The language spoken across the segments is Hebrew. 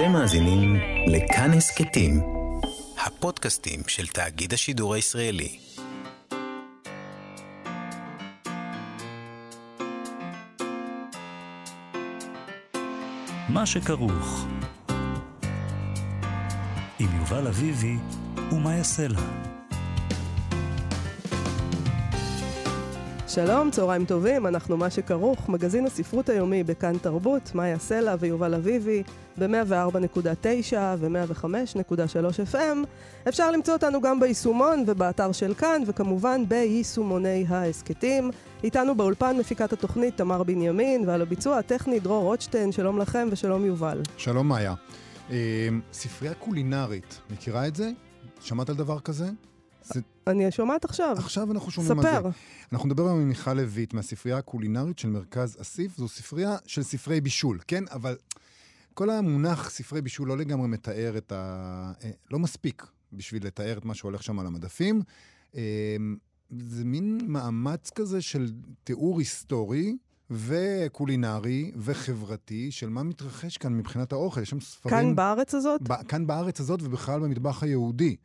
אתם מאזינים לכאן הסכתים, הפודקאסטים של תאגיד השידור הישראלי. מה שכרוך עם יובל אביבי ומה יעשה לה. שלום, צהריים טובים, אנחנו מה שכרוך, מגזין הספרות היומי בכאן תרבות, מאיה סלע ויובל אביבי, ב-104.9 ו-105.3 FM. אפשר למצוא אותנו גם ביישומון ובאתר של כאן, וכמובן ביישומוני ההסכתים. איתנו באולפן מפיקת התוכנית תמר בנימין, ועל הביצוע הטכני דרור רוטשטיין, שלום לכם ושלום יובל. שלום מאיה. אה, ספרייה קולינרית, מכירה את זה? שמעת על דבר כזה? זה... אני שומעת עכשיו. עכשיו אנחנו שומעים ספר. על זה. אנחנו נדבר היום עם מיכל לויט מהספרייה הקולינרית של מרכז אסיף. זו ספרייה של ספרי בישול, כן? אבל כל המונח ספרי בישול לא לגמרי מתאר את ה... אה, לא מספיק בשביל לתאר את מה שהולך שם על המדפים. אה, זה מין מאמץ כזה של תיאור היסטורי. וקולינרי וחברתי של מה מתרחש כאן מבחינת האוכל. יש שם ספרים... כאן בארץ הזאת? ב- כאן בארץ הזאת ובכלל במטבח היהודי.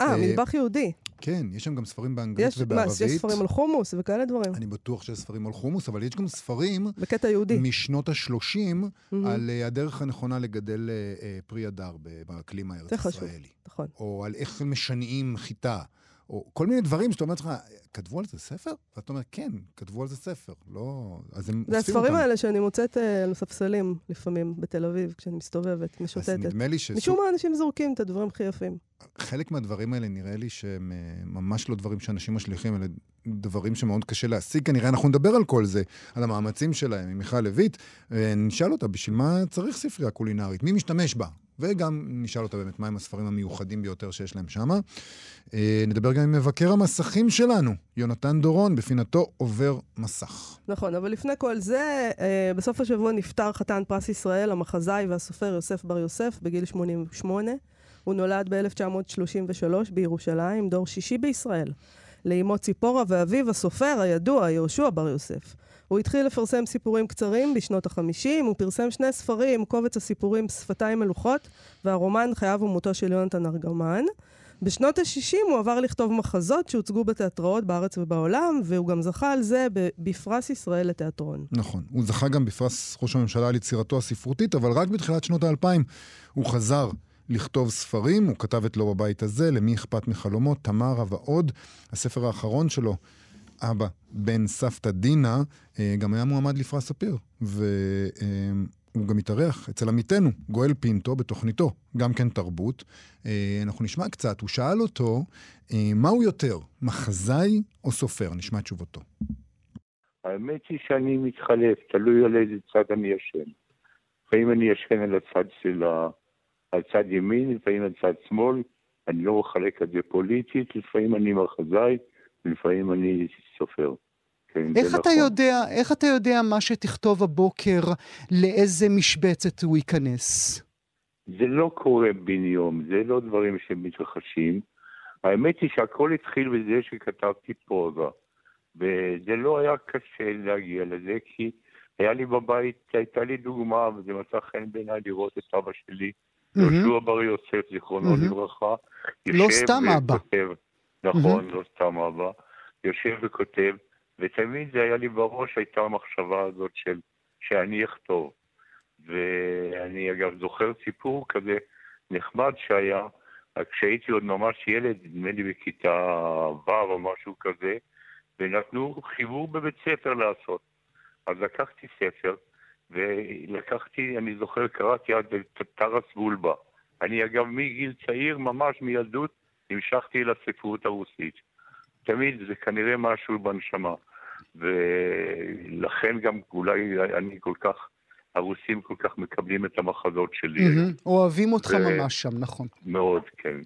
אה, מטבח יהודי. כן, יש שם גם ספרים באנגלית יש, ובערבית. מה, יש ספרים על חומוס וכאלה דברים? אני בטוח שיש ספרים על חומוס, אבל יש גם ספרים... בקטע יהודי. משנות ה-30 mm-hmm. על uh, הדרך הנכונה לגדל uh, uh, פרי הדר באקלים הארץ-ישראלי. נכון. או על איך משנעים חיטה. או כל מיני דברים שאתה אומר לך, כתבו על זה ספר? ואתה אומר, כן, כתבו על זה ספר. לא... אז הם זה הספרים האלה שאני מוצאת על uh, ספסלים לפעמים בתל אביב, כשאני מסתובבת, משוטטת. אז נדמה לי ש... משום מה אנשים זורקים את הדברים הכי יפים. חלק מהדברים האלה נראה לי שהם uh, ממש לא דברים שאנשים משליכים, אלה דברים שמאוד קשה להשיג. כנראה אנחנו נדבר על כל זה, על המאמצים שלהם עם מיכל לויט, ונשאל אותה, בשביל מה צריך ספרייה קולינרית? מי משתמש בה? וגם נשאל אותה באמת מהם הספרים המיוחדים ביותר שיש להם שם. אה, נדבר גם עם מבקר המסכים שלנו, יונתן דורון, בפינתו עובר מסך. נכון, אבל לפני כל זה, אה, בסוף השבוע נפטר חתן פרס ישראל, המחזאי והסופר יוסף בר יוסף, בגיל 88. הוא נולד ב-1933 בירושלים, דור שישי בישראל. לאמו ציפורה ואביו הסופר הידוע, יהושע בר יוסף. הוא התחיל לפרסם סיפורים קצרים בשנות ה-50, הוא פרסם שני ספרים, קובץ הסיפורים שפתיים מלוכות, והרומן חייו ומותו של יונתן ארגמן. בשנות ה-60 הוא עבר לכתוב מחזות שהוצגו בתיאטראות בארץ ובעולם, והוא גם זכה על זה בפרס ישראל לתיאטרון. נכון. הוא זכה גם בפרס ראש הממשלה על יצירתו הספרותית, אבל רק בתחילת שנות האלפיים הוא חזר לכתוב ספרים, הוא כתב את לא בבית הזה, למי אכפת מחלומות, תמרה ועוד. הספר האחרון שלו, אבא, בן סבתא דינה, אה, גם היה מועמד לפרס ספיר. והוא גם התארח אצל עמיתנו, גואל פינטו, בתוכניתו, גם כן תרבות. אה, אנחנו נשמע קצת, הוא שאל אותו, אה, מה הוא יותר, מחזאי או סופר? נשמע את תשובתו. האמת היא שאני מתחלף, תלוי על איזה צד אני ישן. לפעמים אני ישן על הצד של ה... על צד ימין, לפעמים על צד שמאל, אני לא מחלק את זה פוליטית, לפעמים אני מחזאי, לפעמים אני סופר. כן, איך אתה נכון. יודע, איך אתה יודע מה שתכתוב הבוקר, לאיזה משבצת הוא ייכנס? זה לא קורה בן יום, זה לא דברים שמתרחשים. האמת היא שהכל התחיל בזה שכתבתי פרוזה, וזה לא היה קשה להגיע לזה, כי היה לי בבית, הייתה לי דוגמה, וזה מצא חן בעיניי לראות את אבא שלי יהושע בר יוסף, זיכרונו לברכה. לא סתם אבא. נכון, לא סתם אבא. יושב וכותב, ותמיד זה היה לי בראש, הייתה המחשבה הזאת של שאני אכתוב. ואני אגב זוכר סיפור כזה נחמד שהיה, כשהייתי עוד ממש ילד, נדמה לי בכיתה ו' או משהו כזה, ונתנו חיבור בבית ספר לעשות. אז לקחתי ספר, ולקחתי, אני זוכר, קראתי עד טרס בולבה. אני אגב מגיל צעיר, ממש מילדות, המשכתי לספרות הרוסית. תמיד זה כנראה משהו בנשמה. ולכן גם אולי אני כל כך, הרוסים כל כך מקבלים את המחזות שלי. Mm-hmm. אוהבים אותך ו... ממש שם, נכון. מאוד, כן.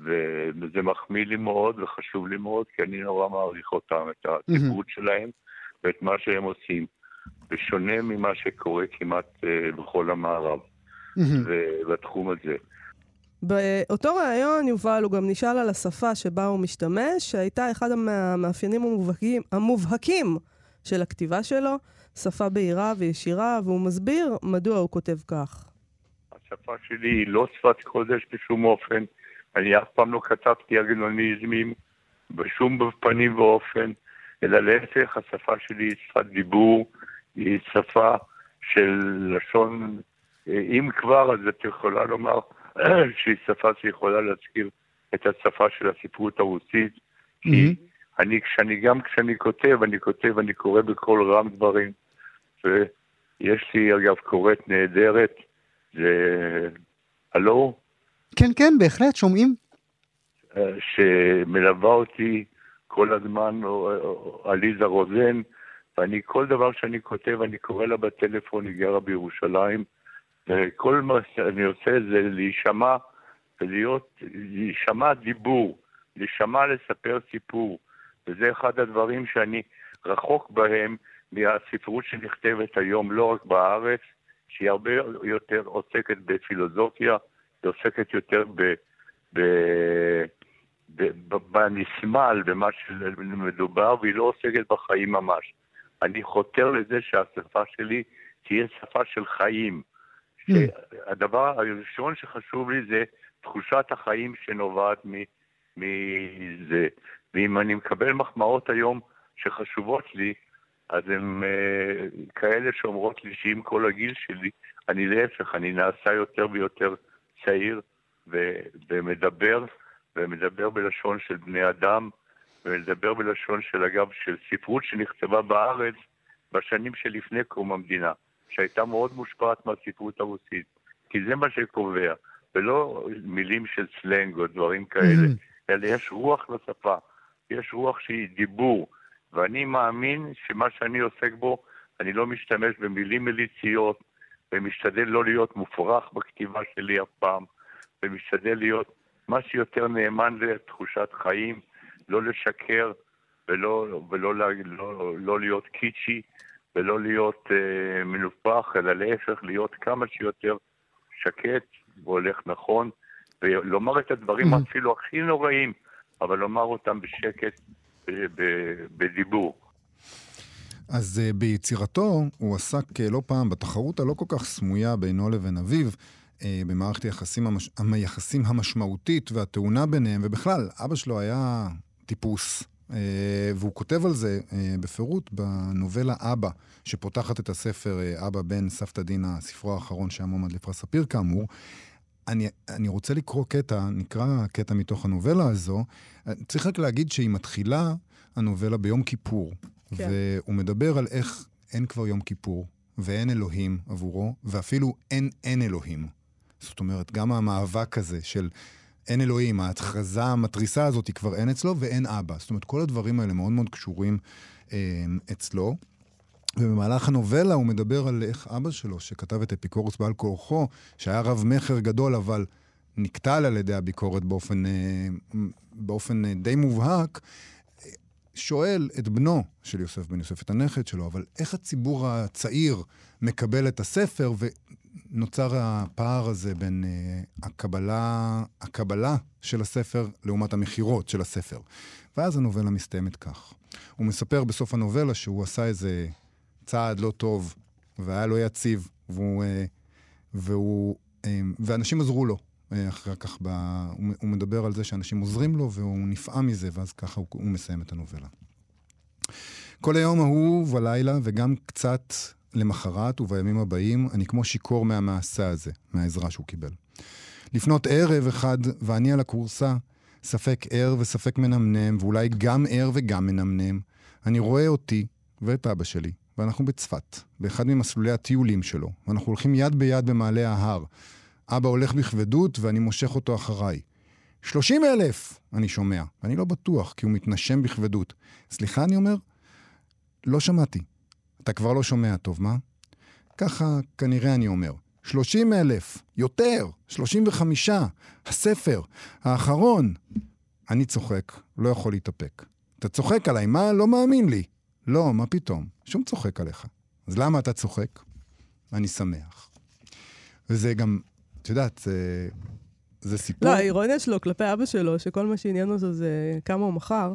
וזה מחמיא לי מאוד וחשוב לי מאוד, כי אני נורא מעריך אותם, את הסיפור mm-hmm. שלהם ואת מה שהם עושים. בשונה ממה שקורה כמעט uh, בכל המערב, בתחום הזה. באותו ראיון, יובל, הוא גם נשאל על השפה שבה הוא משתמש, שהייתה אחד המאפיינים המובהקים, המובהקים של הכתיבה שלו, שפה בהירה וישירה, והוא מסביר מדוע הוא כותב כך. השפה שלי היא לא שפת קודש בשום אופן. אני אף פעם לא כתבתי אגנוניזמים בשום פנים ואופן, אלא להפך, השפה שלי היא שפת דיבור, היא שפה של לשון, אם כבר, אז את יכולה לומר שהיא שפה שיכולה להזכיר את השפה של הספרות הרוסית, כי אני, כשאני, גם כשאני כותב, אני כותב, אני קורא בקול רם דברים, ויש לי, אגב, קוראת נהדרת, זה... הלו? כן, כן, בהחלט, שומעים. שמלווה אותי כל הזמן, עליזה רוזן, ואני, כל דבר שאני כותב, אני קורא לה בטלפון, היא גרה בירושלים, וכל מה שאני עושה זה להישמע ולהיות, להישמע דיבור, להישמע לספר סיפור, וזה אחד הדברים שאני רחוק בהם מהספרות שנכתבת היום, לא רק בארץ, שהיא הרבה יותר עוסקת בפילוסופיה, היא עוסקת יותר ב... ב בנסמל, במה שמדובר, והיא לא עוסקת בחיים ממש. אני חותר לזה שהשפה שלי תהיה שפה של חיים. Mm. הדבר הראשון שחשוב לי זה תחושת החיים שנובעת מזה. ואם אני מקבל מחמאות היום שחשובות לי, אז הן uh, כאלה שאומרות לי שעם כל הגיל שלי, אני להפך, אני נעשה יותר ויותר צעיר ו- ומדבר, ומדבר בלשון של בני אדם, ומדבר בלשון של, אגב, של ספרות שנכתבה בארץ בשנים שלפני קום המדינה, שהייתה מאוד מושפעת מהספרות הרוסית, כי זה מה שקובע, ולא מילים של סלנג או דברים כאלה, mm-hmm. אלא יש רוח לשפה, יש רוח שהיא דיבור, ואני מאמין שמה שאני עוסק בו, אני לא משתמש במילים מליציות, ומשתדל לא להיות מופרך בכתיבה שלי אף פעם, ומשתדל להיות מה שיותר נאמן לתחושת חיים, לא לשקר ולא, ולא לא, לא, לא להיות קיצ'י ולא להיות אה, מנופח, אלא להפך, להיות כמה שיותר שקט והולך נכון, ולומר את הדברים mm-hmm. אפילו הכי נוראים, אבל לומר אותם בשקט, בדיבור. אז uh, ביצירתו הוא עסק uh, לא פעם בתחרות הלא כל כך סמויה בינו לבין אביו, uh, במערכת היחסים, המש... היחסים המשמעותית והטעונה ביניהם, ובכלל, אבא שלו היה טיפוס. Uh, והוא כותב על זה uh, בפירוט בנובלה אבא, שפותחת את הספר uh, אבא בן סבתא דינה, ספרו האחרון שהיה מועמד לפרס ספיר כאמור. אני, אני רוצה לקרוא קטע, נקרא קטע מתוך הנובלה הזו. צריך רק להגיד שהיא מתחילה, הנובלה, ביום כיפור. כן. והוא מדבר על איך אין כבר יום כיפור, ואין אלוהים עבורו, ואפילו אין אין אלוהים. זאת אומרת, גם המאבק הזה של אין אלוהים, ההכרזה המתריסה הזאת היא כבר אין אצלו, ואין אבא. זאת אומרת, כל הדברים האלה מאוד מאוד קשורים אה, אצלו. ובמהלך הנובלה הוא מדבר על איך אבא שלו, שכתב את אפיקורוס בעל כורחו, שהיה רב-מכר גדול, אבל נקטל על ידי הביקורת באופן, אה, באופן אה, די מובהק, שואל את בנו של יוסף בן יוסף, את הנכד שלו, אבל איך הציבור הצעיר מקבל את הספר, ונוצר הפער הזה בין uh, הקבלה, הקבלה של הספר לעומת המכירות של הספר. ואז הנובלה מסתיימת כך. הוא מספר בסוף הנובלה שהוא עשה איזה צעד לא טוב, והיה לא יציב, והוא, uh, והוא, uh, ואנשים עזרו לו. אחר כך, ב... הוא מדבר על זה שאנשים עוזרים לו והוא נפעם מזה, ואז ככה הוא, מסיים את הנובלה. כל היום ההוא בלילה, וגם קצת למחרת ובימים הבאים, אני כמו שיכור מהמעשה הזה, מהעזרה שהוא קיבל. לפנות ערב אחד, ואני על הכורסה, ספק ער וספק מנמנם, ואולי גם ער וגם מנמנם. אני רואה אותי ואת אבא שלי, ואנחנו בצפת, באחד ממסלולי הטיולים שלו, ואנחנו הולכים יד ביד במעלה ההר. אבא הולך בכבדות ואני מושך אותו אחריי. שלושים אלף! אני שומע, ואני לא בטוח, כי הוא מתנשם בכבדות. סליחה, אני אומר? לא שמעתי. אתה כבר לא שומע טוב, מה? ככה כנראה אני אומר. שלושים אלף, יותר, שלושים וחמישה, הספר, האחרון. אני צוחק, לא יכול להתאפק. אתה צוחק עליי, מה? לא מאמין לי. לא, מה פתאום? שום צוחק עליך. אז למה אתה צוחק? אני שמח. וזה גם את יודעת, זה, זה סיפור... לא, האירוניה שלו כלפי אבא שלו, שכל מה שעניין אותו זה כמה הוא מכר.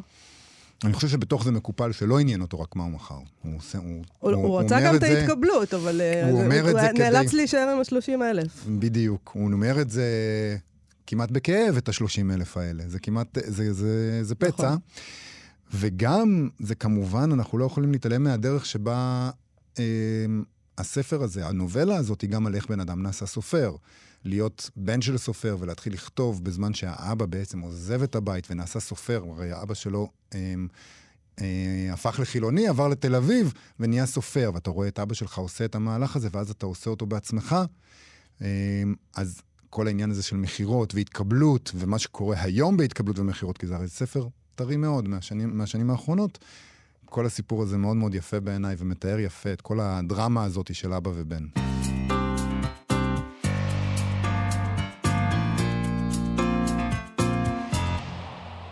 אני חושב שבתוך זה מקופל שלא עניין אותו רק מה הוא מכר. הוא, עושה, הוא, הוא, הוא, הוא רצה גם את ההתקבלות, אבל הוא, זה, אומר הוא את זה נאלץ כדי... להישאר עם ה-30 אלף. בדיוק. הוא אומר את זה כמעט בכאב, את ה-30 אלף האלה. זה כמעט, זה, זה, זה פצע. נכון. וגם, זה כמובן, אנחנו לא יכולים להתעלם מהדרך שבה אה, הספר הזה, הנובלה הזאת, היא גם על איך בן אדם נעשה סופר. להיות בן של סופר ולהתחיל לכתוב בזמן שהאבא בעצם עוזב את הבית ונעשה סופר, הרי האבא שלו אה, אה, הפך לחילוני, עבר לתל אביב ונהיה סופר, ואתה רואה את אבא שלך עושה את המהלך הזה, ואז אתה עושה אותו בעצמך. אה, אז כל העניין הזה של מכירות והתקבלות, ומה שקורה היום בהתקבלות ומכירות, כי זה הרי ספר טרי מאוד מהשנים, מהשנים האחרונות, כל הסיפור הזה מאוד מאוד יפה בעיניי ומתאר יפה את כל הדרמה הזאת של אבא ובן.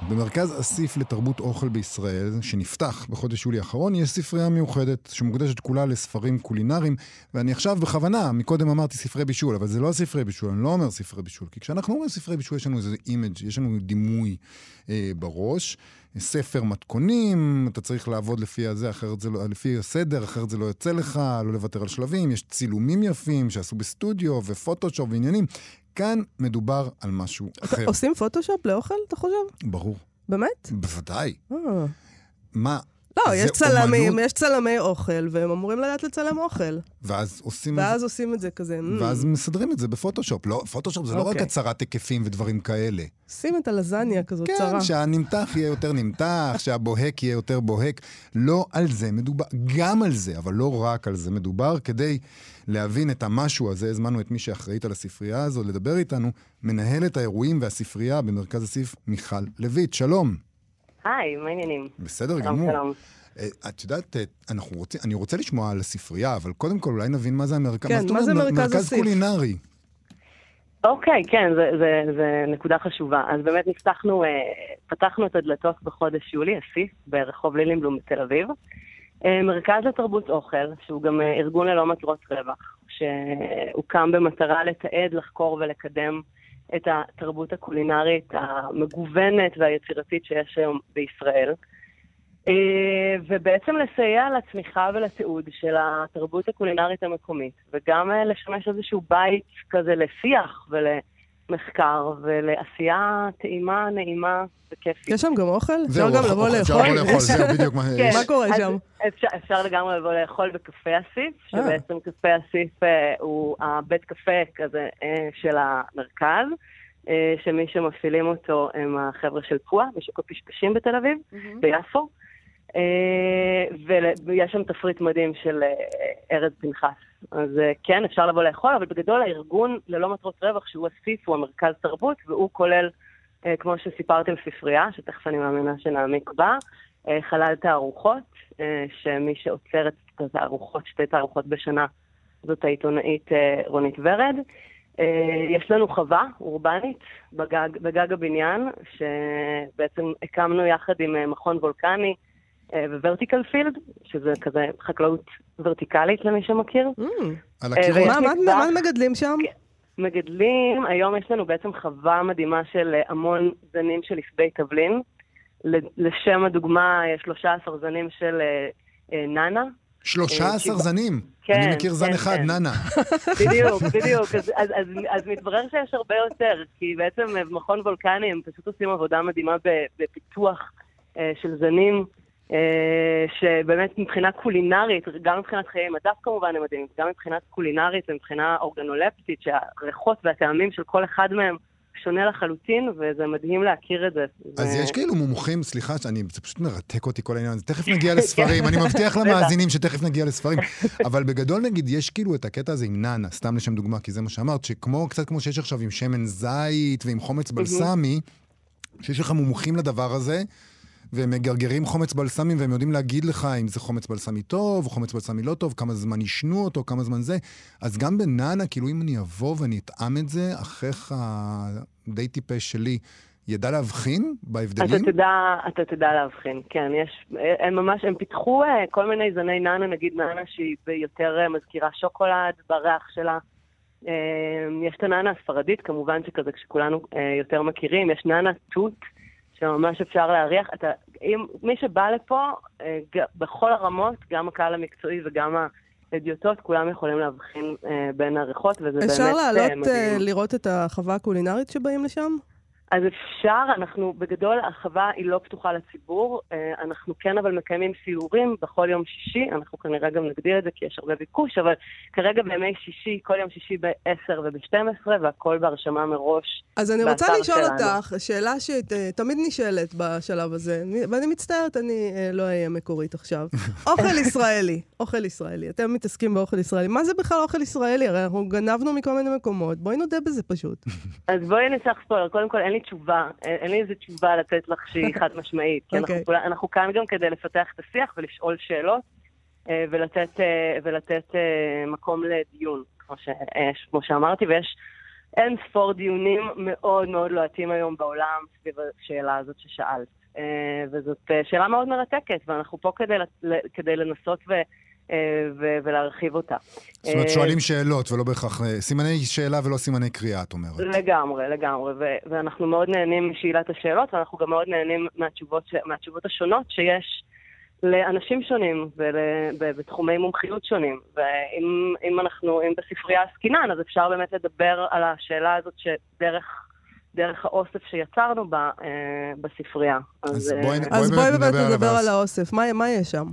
במרכז אסיף לתרבות אוכל בישראל, שנפתח בחודש יולי האחרון, יש ספרייה מיוחדת שמוקדשת כולה לספרים קולינריים, ואני עכשיו בכוונה, מקודם אמרתי ספרי בישול, אבל זה לא ספרי בישול, אני לא אומר ספרי בישול, כי כשאנחנו אומרים ספרי בישול יש לנו איזה image, יש לנו דימוי אה, בראש. ספר מתכונים, אתה צריך לעבוד לפי הזה, אחרת זה לא, לפי הסדר, אחרת זה לא יוצא לך, לא לוותר על שלבים, יש צילומים יפים שעשו בסטודיו ופוטושופ ועניינים. כאן מדובר על משהו אחר. עושים פוטושופ לאוכל, אתה חושב? ברור. באמת? בוודאי. אה. מה, לא, יש צלמים, יש צלמי אוכל, והם אמורים לדעת לצלם אוכל. ואז עושים ואז זה... עושים את זה כזה. ואז מסדרים את זה בפוטושופ. לא, פוטושופ זה okay. לא רק אוקיי. הצהרת היקפים ודברים כאלה. שים את הלזניה כזאת כן, צרה. כן, שהנמתח יהיה יותר נמתח, שהבוהק יהיה יותר בוהק. לא על זה מדובר, גם על זה, אבל לא רק על זה מדובר. כדי להבין את המשהו הזה, הזמנו את מי שאחראית על הספרייה הזו לדבר איתנו, מנהלת האירועים והספרייה במרכז הסיף, מיכל לויט. שלום. היי, מה העניינים? בסדר גמור. שלום. את יודעת, אנחנו רוצים, אני רוצה לשמוע על הספרייה, אבל קודם כל אולי נבין מה זה המרכז. כן, מה, מה זה מרכז מרכז הסיף? קולינרי. אוקיי, כן, זו נקודה חשובה. אז באמת נפתחנו, אה, פתחנו את הדלתות בחודש יולי, הסיף, ברחוב לילינבלום בתל אביב. אה, מרכז לתרבות אוכל, שהוא גם אה, ארגון ללא מטרות רווח, שהוקם במטרה לתעד, לחקור ולקדם את התרבות הקולינרית המגוונת והיצירתית שיש היום בישראל. אה, ובעצם לסייע לצמיחה ולתיעוד של התרבות הקולינרית המקומית, וגם לשמש איזשהו בית כזה לשיח ולמחקר ולעשייה טעימה, נעימה וכיפית. יש שם גם אוכל? אפשר גם לבוא אפשר לאכול? לבוא לאכול, זהו בדיוק מה... כן, מה קורה שם? אפשר, אפשר לגמרי לבוא לאכול בקפה אסיף, שבעצם קפה אסיף אה, הוא הבית קפה כזה אה, של המרכז. אה, שמי שמפעילים אותו הם החבר'ה של פועה, בשוק הפשפשים בתל אביב, ביפו. אה, ויש שם תפריט מדהים של אה, ארז פנחס. אז אה, כן, אפשר לבוא לאכול, אבל בגדול הארגון ללא מטרות רווח, שהוא אסיף, הוא המרכז תרבות, והוא כולל, כמו שסיפרתם, ספרייה, שתכף אני מאמינה שנעמיק בה, חלל תערוכות, שמי שעוצר את התערוכות, שתי תערוכות בשנה, זאת העיתונאית רונית ורד. יש לנו חווה אורבנית בגג, בגג הבניין, שבעצם הקמנו יחד עם מכון וולקני, וורטיקל פילד, שזה כזה חקלאות ורטיקלית למי שמכיר. על הקירות. מה מגדלים שם? מגדלים, היום יש לנו בעצם חווה מדהימה של המון זנים של עשבי תבלין. לשם הדוגמה, 13 זנים של נאנה. 13 זנים? כן, אני מכיר זן כן, אחד, כן. נאנה. בדיוק, בדיוק. אז, אז, אז, אז מתברר שיש הרבה יותר, כי בעצם מכון וולקני, הם פשוט עושים עבודה מדהימה בפיתוח אה, של זנים. שבאמת מבחינה קולינרית, גם מבחינת חיי מדף כמובן הם מדהימים, גם מבחינת קולינרית ומבחינה אורגנולפטית, שהריחות והטעמים של כל אחד מהם שונה לחלוטין, וזה מדהים להכיר את זה. אז יש כאילו מומחים, סליחה, שאני, זה פשוט מרתק אותי כל העניין הזה, תכף נגיע לספרים, אני מבטיח למאזינים שתכף נגיע לספרים, אבל בגדול נגיד, יש כאילו את הקטע הזה עם נאנה, סתם לשם דוגמה, כי זה מה שאמרת, שכמו, קצת כמו שיש עכשיו עם שמן זית ועם חומץ בלסמי, שיש לך מומחים לדבר הזה, והם מגרגרים חומץ בלסמים, והם יודעים להגיד לך אם זה חומץ בלסמי טוב, או חומץ בלסמי לא טוב, כמה זמן ישנו אותו, כמה זמן זה. אז גם בנאנה, כאילו אם אני אבוא ואני אטעם את זה, אחיך די טיפש שלי, ידע להבחין בהבדלים? אתה תדע, אתה תדע להבחין, כן. יש, הם ממש, הם פיתחו אה, כל מיני זני נאנה, נגיד נאנה שהיא יותר אה, מזכירה שוקולד בריח שלה. אה, יש את הנאנה הספרדית, כמובן שכזה, כשכולנו יותר מכירים, יש נאנה תות. שממש אפשר להריח. אתה, אם, מי שבא לפה, אה, בכל הרמות, גם הקהל המקצועי וגם האדיוטות, כולם יכולים להבחין אה, בין הריחות, וזה באמת מדהים. אפשר לעלות. לראות את החווה הקולינרית שבאים לשם? אז אפשר, אנחנו בגדול, החווה היא לא פתוחה לציבור, אה, אנחנו כן אבל מקיימים סיורים בכל יום שישי, אנחנו כנראה גם נגדיר את זה כי יש הרבה ביקוש, אבל כרגע בימי שישי, כל יום שישי ב-10 וב-12, והכל בהרשמה מראש. אז אני רוצה לשאול שלנו. אותך, שאלה שתמיד נשאלת בשלב הזה, ואני מצטערת, אני אה, לא אהיה מקורית עכשיו. אוכל ישראלי, אוכל ישראלי, אתם מתעסקים באוכל ישראלי. מה זה בכלל אוכל ישראלי? הרי אנחנו גנבנו מכל מיני מקומות, בואי נודה בזה פשוט. אז בואי נצטרך ספוילר, קודם כל אין לי תשובה, אין לי איזה תשובה לתת לך שהיא חד משמעית. כי okay. אנחנו, אוקיי. אנחנו כאן גם כדי לפתח את השיח ולשאול שאלות אה, ולתת, אה, ולתת אה, מקום לדיון, כמו, ש, כמו שאמרתי, ויש אין ספור דיונים מאוד מאוד לוהטים היום בעולם סביב השאלה הזאת ששאלת. וזאת שאלה מאוד מרתקת, ואנחנו פה כדי, כדי לנסות ו... אה, ו- ולהרחיב אותה. זאת אומרת, שואלים שאלות ולא בהכרח, אה, סימני שאלה ולא סימני קריאה, את אומרת. לגמרי, לגמרי, ו- ואנחנו מאוד נהנים משאלת השאלות, ואנחנו גם מאוד נהנים מהתשובות, מהתשובות השונות שיש לאנשים שונים ובתחומי מומחיות שונים. ואם אנחנו, אם בספרייה עסקינן, אז אפשר באמת לדבר על השאלה הזאת שדרך... דרך האוסף שיצרנו אה, בספרייה. אז, אז בואי, בואי, אז בואי באמת נדבר על האוסף. מה, מה יש שם?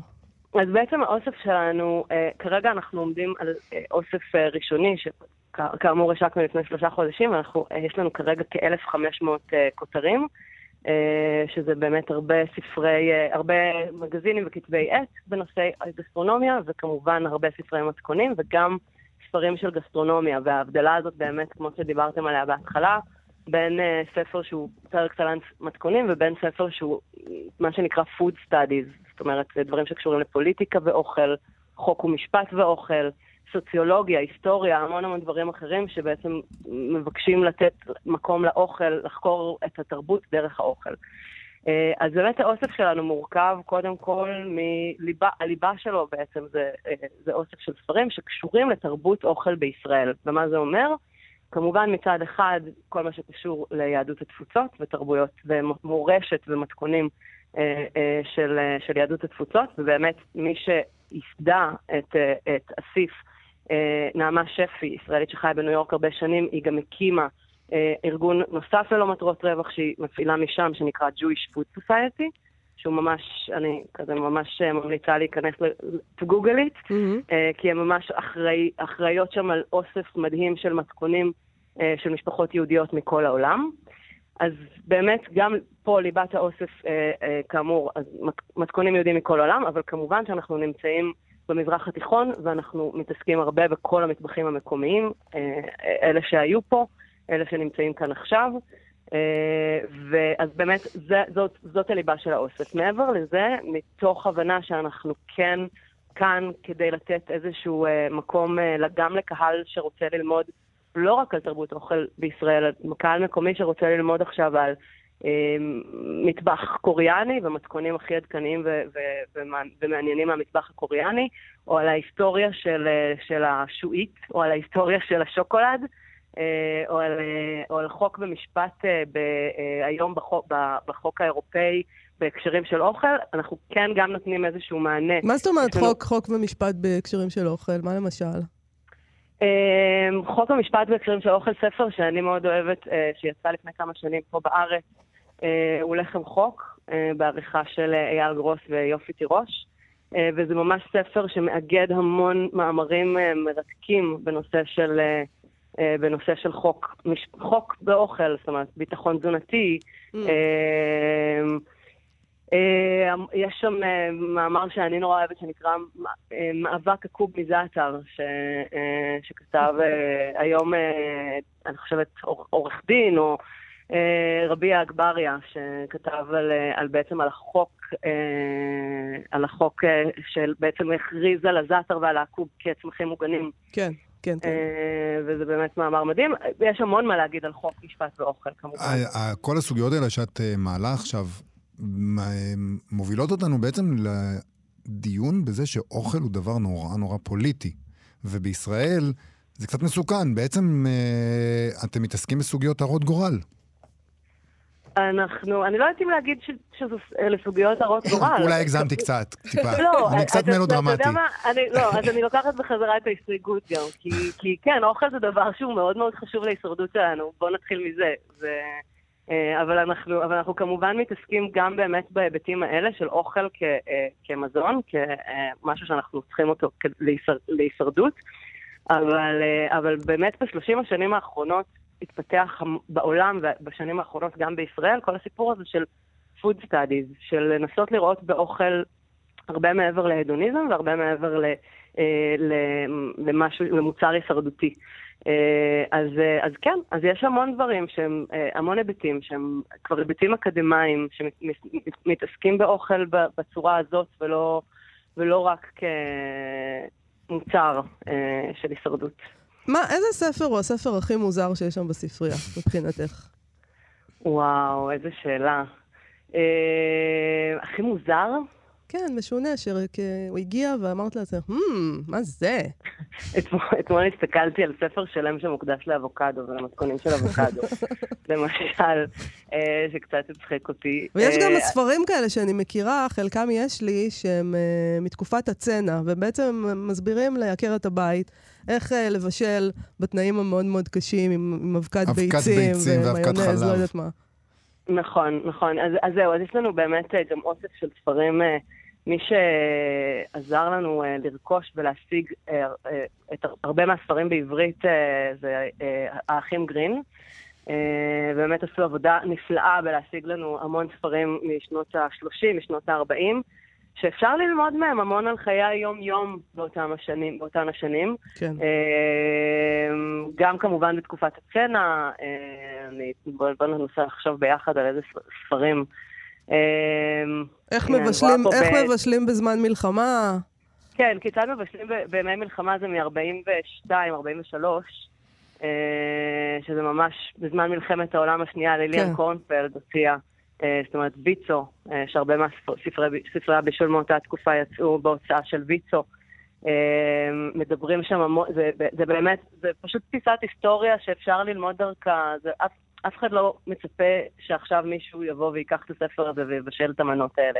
אז בעצם האוסף שלנו, אה, כרגע אנחנו עומדים על אה, אוסף אה, ראשוני, שכאמור השקנו לפני שלושה חודשים, ויש לנו כרגע כ-1,500 כותרים, שזה באמת הרבה ספרי, הרבה מגזינים וכתבי עת בנושאי גסטרונומיה, וכמובן הרבה ספרי מתכונים, וגם ספרים של גסטרונומיה, וההבדלה הזאת באמת, כמו שדיברתם עליה בהתחלה, בין uh, ספר שהוא פר אקסלנס מתכונים ובין ספר שהוא מה שנקרא food studies, זאת אומרת, דברים שקשורים לפוליטיקה ואוכל, חוק ומשפט ואוכל, סוציולוגיה, היסטוריה, המון המון דברים אחרים שבעצם מבקשים לתת מקום לאוכל, לחקור את התרבות דרך האוכל. אה, אז באמת האוסף שלנו מורכב קודם כל מליבה, הליבה שלו בעצם זה, אה, זה אוסף של ספרים שקשורים לתרבות אוכל בישראל. ומה זה אומר? כמובן מצד אחד כל מה שקשור ליהדות התפוצות ותרבויות ומורשת ומתכונים אה, אה, של, אה, של יהדות התפוצות, ובאמת מי שייסדה את, את אסיף, נעמה שפי, ישראלית שחיה בניו יורק הרבה שנים, היא גם הקימה ארגון נוסף ללא מטרות רווח שהיא מפעילה משם, שנקרא Jewish Food Society, שהוא ממש, אני כזה ממש ממליצה להיכנס, it, mm-hmm. כי הן ממש אחראי, אחראיות שם על אוסף מדהים של מתכונים של משפחות יהודיות מכל העולם. אז באמת, גם פה ליבת האוסף, אה, אה, כאמור, אז מתכונים יהודים מכל העולם, אבל כמובן שאנחנו נמצאים במזרח התיכון, ואנחנו מתעסקים הרבה בכל המטבחים המקומיים, אה, אלה שהיו פה, אלה שנמצאים כאן עכשיו. אה, ואז באמת, זה, זאת, זאת הליבה של האוסף. מעבר לזה, מתוך הבנה שאנחנו כן כאן כדי לתת איזשהו אה, מקום אה, גם לקהל שרוצה ללמוד לא רק על תרבות אוכל בישראל, על קהל מקומי שרוצה ללמוד עכשיו על מטבח קוריאני ומתכונים הכי עדכניים ו- ו- ומעניינים מהמטבח הקוריאני, או על ההיסטוריה של, של השועית, או על ההיסטוריה של השוקולד, או על, אה, או על חוק ומשפט אה, ב, אה, היום בחוק, בחוק האירופאי. בהקשרים של אוכל, אנחנו כן גם נותנים איזשהו מענה. מה זאת אומרת חוק, חוק ומשפט בהקשרים של אוכל? מה למשל? חוק המשפט בהקשרים של אוכל ספר, שאני מאוד אוהבת, אה, שיצא לפני כמה שנים פה בארץ, אה, הוא לחם חוק, אה, בעריכה של אייל גרוס ויופי תירוש. וזה ממש ספר שמאגד המון מאמרים מרתקים בנושא של, בנושא של חוק, חוק באוכל, זאת אומרת, ביטחון תזונתי. Mm. אה, יש שם אה, מאמר שאני נורא אוהבת שנקרא אה, מאבק הקוב מזעתר, שכתב היום, אני חושבת, עורך דין, או רבי אגבריה, שכתב על, על בעצם על החוק, על החוק שבעצם הכריז על הזעתר ועל העקוב כצמחים מוגנים. כן. כן, כן. וזה באמת מאמר מדהים. יש המון מה להגיד על חוק משפט ואוכל, כמובן. כל הסוגיות האלה שאת מעלה עכשיו, מובילות אותנו בעצם לדיון בזה שאוכל הוא דבר נורא נורא פוליטי. ובישראל זה קצת מסוכן, בעצם אה, אתם מתעסקים בסוגיות הרות גורל. אנחנו, אני לא יודעת אם להגיד שאלה סוגיות הרות גורל. אולי הגזמתי קצת, טיפה. לא, אני קצת מלודרמטי. אתה יודע מה, לא, אז אני לוקחת בחזרה את ההסתייגות גם, כי כן, אוכל זה דבר שהוא מאוד מאוד חשוב להישרדות שלנו, בואו נתחיל מזה. אה, אבל אנחנו, אבל אנחנו כמובן מתעסקים גם באמת בהיבטים האלה של אוכל כ, אה, כמזון, כמשהו שאנחנו צריכים אותו להישרדות. אבל, אה, אבל באמת בשלושים השנים האחרונות התפתח בעולם ובשנים האחרונות גם בישראל כל הסיפור הזה של food studies, של לנסות לראות באוכל הרבה מעבר להדוניזם והרבה מעבר ל, למשהו, למוצר הישרדותי. אה, אז, אה, אז כן, אז יש המון דברים שהם, אה, המון היבטים שהם כבר היבטים אקדמיים, שמתעסקים באוכל בצורה הזאת ולא, ולא רק כמוצר של הישרדות. מה, איזה ספר הוא הספר הכי מוזר שיש שם בספרייה, מבחינתך? וואו, איזה שאלה. הכי מוזר? כן, משונה, שהוא הגיע ואמרת לעצמך, hmm, מה זה? אתמול הסתכלתי על ספר שלם שמוקדש לאבוקדו ולמתכונים של אבוקדו. למשל, אה, שקצת הצחיק אותי. ויש גם אה, ספרים כאלה שאני מכירה, חלקם יש לי, שהם אה, מתקופת הצנע, ובעצם מסבירים לעקרת הבית איך לבשל בתנאים המאוד מאוד קשים, עם אבקת ביצים, ומיונז, לא יודעת מה. נכון, נכון. אז, אז זהו, אז יש לנו באמת גם אוסף של ספרים מי שעזר לנו אה, לרכוש ולהשיג אה, אה, את הרבה מהספרים בעברית זה האחים גרין. באמת עשו עבודה נפלאה בלהשיג לנו המון ספרים משנות ה-30, משנות ה-40, שאפשר ללמוד מהם המון על חיי היום-יום באותם השנים, באותן השנים. כן. גם כמובן בתקופת הצנע, בואו ננסה לחשוב ביחד על איזה ספרים אמ, איך מבשלים, איך מבשלים בזמן מלחמה? כן, כיצד מבשלים בימי מלחמה זה מ-42, 43, אה, שזה ממש בזמן מלחמת העולם השנייה, ליליאן כן. קורנפלד הוציאה, אה, זאת אומרת ויצו, אה, שהרבה מהספרי הבישול מאותה תקופה יצאו בהוצאה של ויצו. מדברים שם המון, זה, זה באמת, זה פשוט תפיסת היסטוריה שאפשר ללמוד דרכה, זה אף אף אחד לא מצפה שעכשיו מישהו יבוא ויקח את הספר הזה ויבשל את המנות האלה.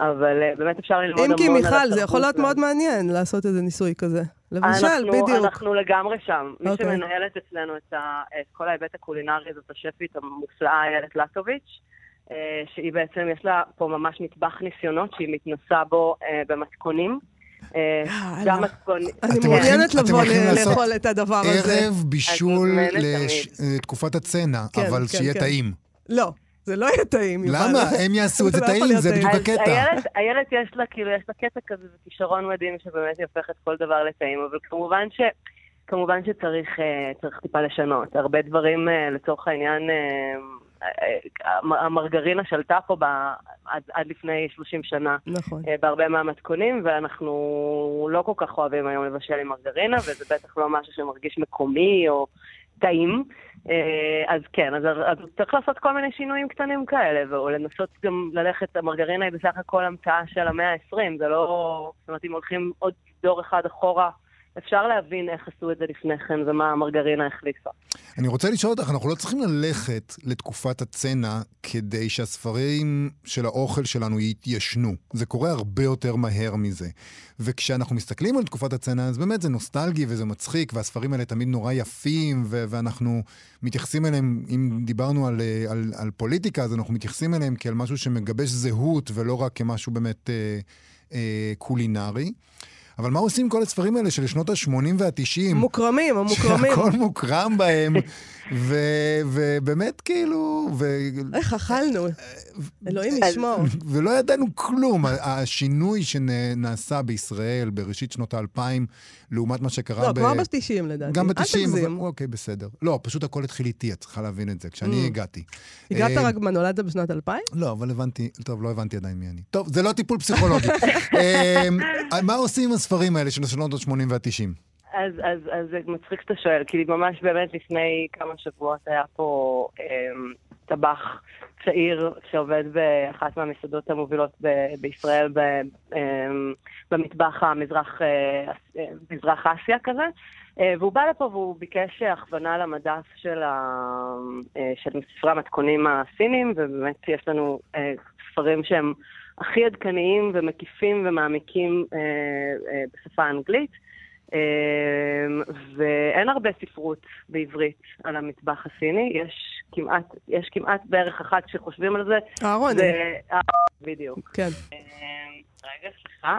אבל uh, באמת אפשר ללמוד המון על התרבות. אם כי מיכל, זה יכול להיות מאוד מעניין לעשות איזה ניסוי כזה. לבשל, בדיוק. אנחנו לגמרי שם. Okay. מי אוקיי. שמנהלת אצלנו את, ה, את כל ההיבט הקולינרי זאת השפית המופלאה איילת לטוביץ', uh, שהיא בעצם, יש לה פה ממש מטבח ניסיונות שהיא מתנסה בו uh, במתכונים. אה, גם מתכון... אני מעוניינת לבוא לאכול את הדבר הזה. ערב בישול לתקופת הצנע, כן, אבל כן, שיהיה כן. טעים. לא. זה לא יהיה טעים. למה? הם יעשו את זה לא טעים, זה בדיוק הקטע. איילת יש לה, כאילו, יש לה קטע כזה, זה כישרון מדהים שבאמת יהפך את כל דבר לטעים, אבל כמובן ש... כמובן שצריך uh, טיפה לשנות. הרבה דברים, לצורך העניין, המרגרינה שלטה פה ב, עד, עד לפני 30 שנה. נכון. אה, בהרבה מהמתכונים, ואנחנו לא כל כך אוהבים היום לבשל עם מרגרינה, וזה בטח לא משהו שמרגיש מקומי או טעים. אה, אז כן, אז, אז צריך לעשות כל מיני שינויים קטנים כאלה, או לנסות גם ללכת, המרגרינה היא בסך הכל המצאה של המאה ה-20, זה לא... זאת אומרת, אם הולכים עוד דור אחד אחורה, אפשר להבין איך עשו את זה לפני כן ומה המרגרינה החליפה. אני רוצה לשאול אותך, אנחנו לא צריכים ללכת לתקופת הצנע כדי שהספרים של האוכל שלנו יתיישנו. זה קורה הרבה יותר מהר מזה. וכשאנחנו מסתכלים על תקופת הצנע, אז באמת זה נוסטלגי וזה מצחיק, והספרים האלה תמיד נורא יפים, ו- ואנחנו מתייחסים אליהם, אם דיברנו על, על, על פוליטיקה, אז אנחנו מתייחסים אליהם כעל משהו שמגבש זהות, ולא רק כמשהו באמת אה, אה, קולינרי. אבל מה עושים כל הספרים האלה של שנות ה-80 וה-90? מוקרמים, המוקרמים. שהכל מוקרם בהם, ובאמת כאילו... איך אכלנו? אלוהים ישמור. ולא ידענו כלום. השינוי שנעשה בישראל בראשית שנות האלפיים, לעומת מה שקרה לא, ב... לא, כבר ב-90 לדעתי. גם ב-90, אבל אוקיי, בסדר. לא, פשוט הכל התחיל איתי, את צריכה להבין את זה, כשאני mm. הגעתי. הגעת אה, רק נולדת בשנת 2000? לא, אבל הבנתי, טוב, לא הבנתי עדיין מי אני. טוב, זה לא טיפול פסיכולוגי. אה, מה עושים עם הספרים האלה של השנות ה-80 וה-90? אז, אז, אז זה מצחיק שאתה שואל, כי ממש באמת לפני כמה שבועות היה פה אה, טבח צעיר שעובד באחת מהמסעדות המובילות ב- בישראל, ב- אה, במטבח המזרח אה, מזרח אסיה כזה, אה, והוא בא לפה והוא ביקש הכוונה למדף של, ה... אה, של ספרי המתכונים הסינים, ובאמת יש לנו אה, ספרים שהם הכי עדכניים ומקיפים ומעמיקים בשפה האנגלית. ואין הרבה ספרות בעברית על המטבח הסיני, יש כמעט, יש כמעט בערך אחת שחושבים על זה. אהרוני. זה... בדיוק. כן. רגע, סליחה.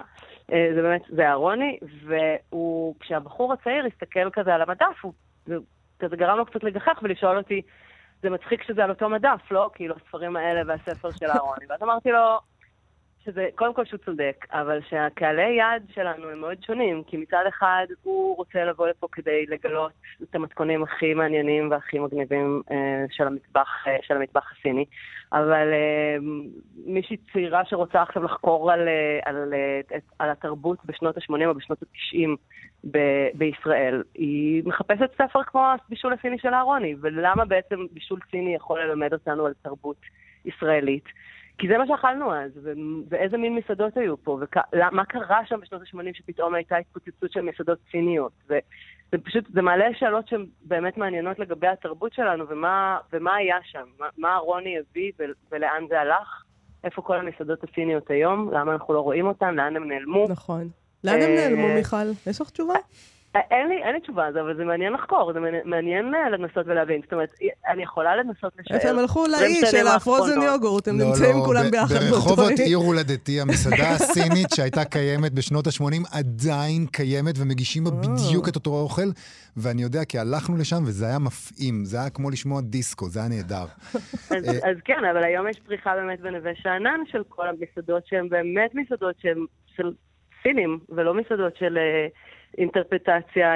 אה, זה באמת, זה אהרוני, והוא, כשהבחור הצעיר הסתכל כזה על המדף, הוא כזה גרם לו קצת לגחך ולשאול אותי, זה מצחיק שזה על אותו מדף, לא? כאילו, הספרים האלה והספר של אהרוני. ואז אמרתי לו, שזה, קודם כל שהוא צודק, אבל שהקהלי יעד שלנו הם מאוד שונים, כי מצד אחד הוא רוצה לבוא לפה כדי לגלות את המתכונים הכי מעניינים והכי מגניבים אה, של, המטבח, אה, של המטבח הסיני, אבל אה, מישהי צעירה שרוצה עכשיו לחקור על, אה, על, אה, על, התרבות בשנות ה-80 או בשנות ה-90 ב- בישראל, היא מחפשת ספר כמו הבישול הסיני של אהרוני, ולמה בעצם בישול סיני יכול ללמד אותנו על תרבות ישראלית? כי זה מה שאכלנו אז, ו- ואיזה מין מסעדות היו פה, ומה קרה שם בשנות ה-80 שפתאום הייתה התפוצצות של מסעדות ציניות. זה פשוט, זה מעלה שאלות שהן באמת מעניינות לגבי התרבות שלנו, ומה, ומה היה שם, מה, מה רוני הביא ו- ולאן זה הלך, איפה כל המסעדות הציניות היום, למה אנחנו לא רואים אותן, לאן הם נעלמו. נכון. לאן הם נעלמו, אה, מיכל? יש לך תשובה? אין לי, אין לי תשובה על זה, אבל זה מעניין לחקור, זה מעניין אה, לנסות ולהבין. זאת אומרת, אני יכולה לנסות לשער. איפה הם הלכו לאי של הפרוזן יוגורט, הם לא, נמצאים לא, כולם ביחד באותו ברחובות עיר הולדתי, המסעדה הסינית שהייתה קיימת בשנות ה-80, עדיין קיימת, ומגישים בה אה. בדיוק את אותו אוכל, ואני יודע, כי הלכנו לשם וזה היה מפעים, זה היה כמו לשמוע דיסקו, זה היה נהדר. אה, אז כן, אבל היום יש פריחה באמת בנווה שאנן של כל המסעדות שהן באמת מסעדות שהן של סינים, ולא מסעדות של...